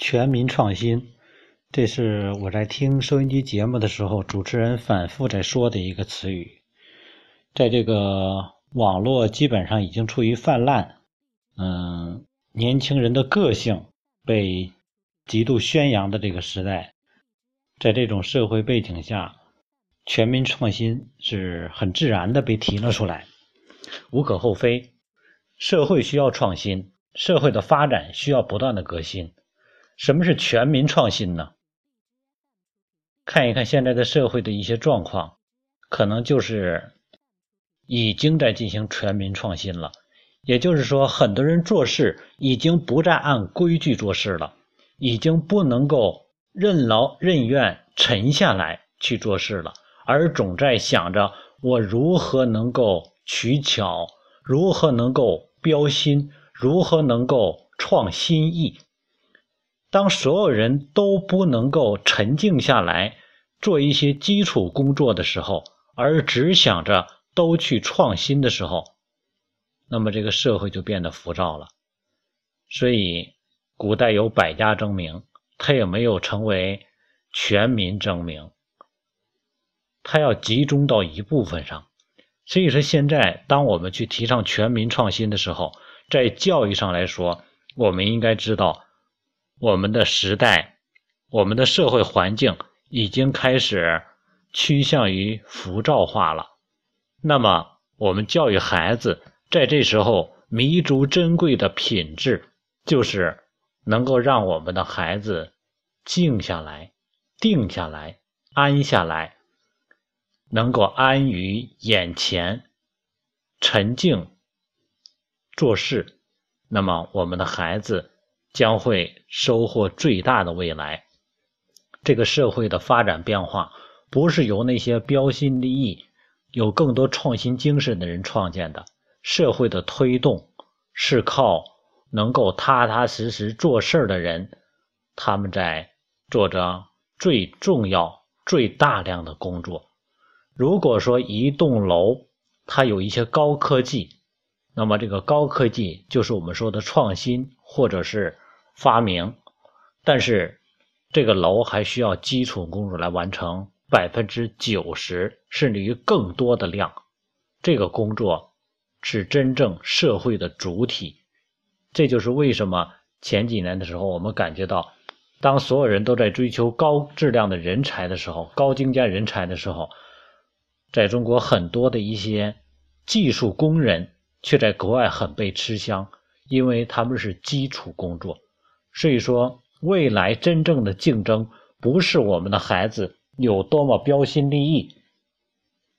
全民创新，这是我在听收音机节目的时候，主持人反复在说的一个词语。在这个网络基本上已经处于泛滥，嗯，年轻人的个性被极度宣扬的这个时代，在这种社会背景下，全民创新是很自然的被提了出来，无可厚非。社会需要创新，社会的发展需要不断的革新。什么是全民创新呢？看一看现在的社会的一些状况，可能就是已经在进行全民创新了。也就是说，很多人做事已经不再按规矩做事了，已经不能够任劳任怨、沉下来去做事了，而总在想着我如何能够取巧，如何能够标新，如何能够创新意。当所有人都不能够沉静下来做一些基础工作的时候，而只想着都去创新的时候，那么这个社会就变得浮躁了。所以，古代有百家争鸣，它也没有成为全民争鸣，它要集中到一部分上。所以说，现在当我们去提倡全民创新的时候，在教育上来说，我们应该知道。我们的时代，我们的社会环境已经开始趋向于浮躁化了。那么，我们教育孩子，在这时候弥足珍贵的品质，就是能够让我们的孩子静下来、定下来、安下来，能够安于眼前，沉静做事。那么，我们的孩子。将会收获最大的未来。这个社会的发展变化，不是由那些标新立异、有更多创新精神的人创建的。社会的推动是靠能够踏踏实实做事儿的人，他们在做着最重要、最大量的工作。如果说一栋楼它有一些高科技，那么这个高科技就是我们说的创新，或者是。发明，但是这个楼还需要基础工作来完成百分之九十甚至于更多的量。这个工作是真正社会的主体。这就是为什么前几年的时候，我们感觉到，当所有人都在追求高质量的人才的时候，高精尖人才的时候，在中国很多的一些技术工人却在国外很被吃香，因为他们是基础工作。所以说，未来真正的竞争不是我们的孩子有多么标新立异，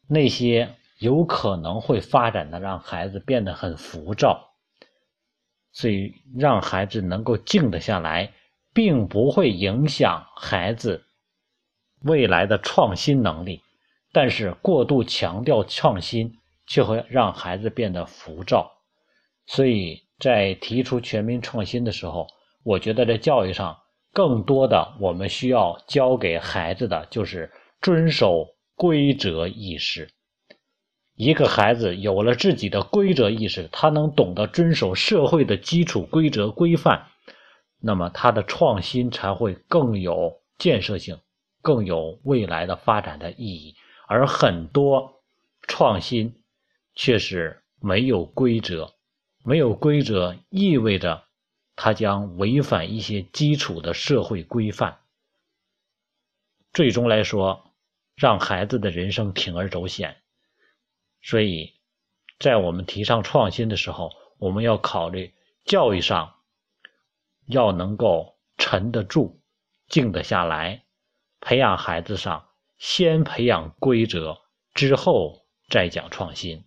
那些有可能会发展的让孩子变得很浮躁，所以让孩子能够静得下来，并不会影响孩子未来的创新能力，但是过度强调创新，却会让孩子变得浮躁。所以在提出全民创新的时候，我觉得在教育上，更多的我们需要教给孩子的就是遵守规则意识。一个孩子有了自己的规则意识，他能懂得遵守社会的基础规则规范，那么他的创新才会更有建设性，更有未来的发展的意义。而很多创新却是没有规则，没有规则意味着。它将违反一些基础的社会规范，最终来说，让孩子的人生铤而走险。所以，在我们提倡创新的时候，我们要考虑教育上要能够沉得住、静得下来，培养孩子上先培养规则，之后再讲创新。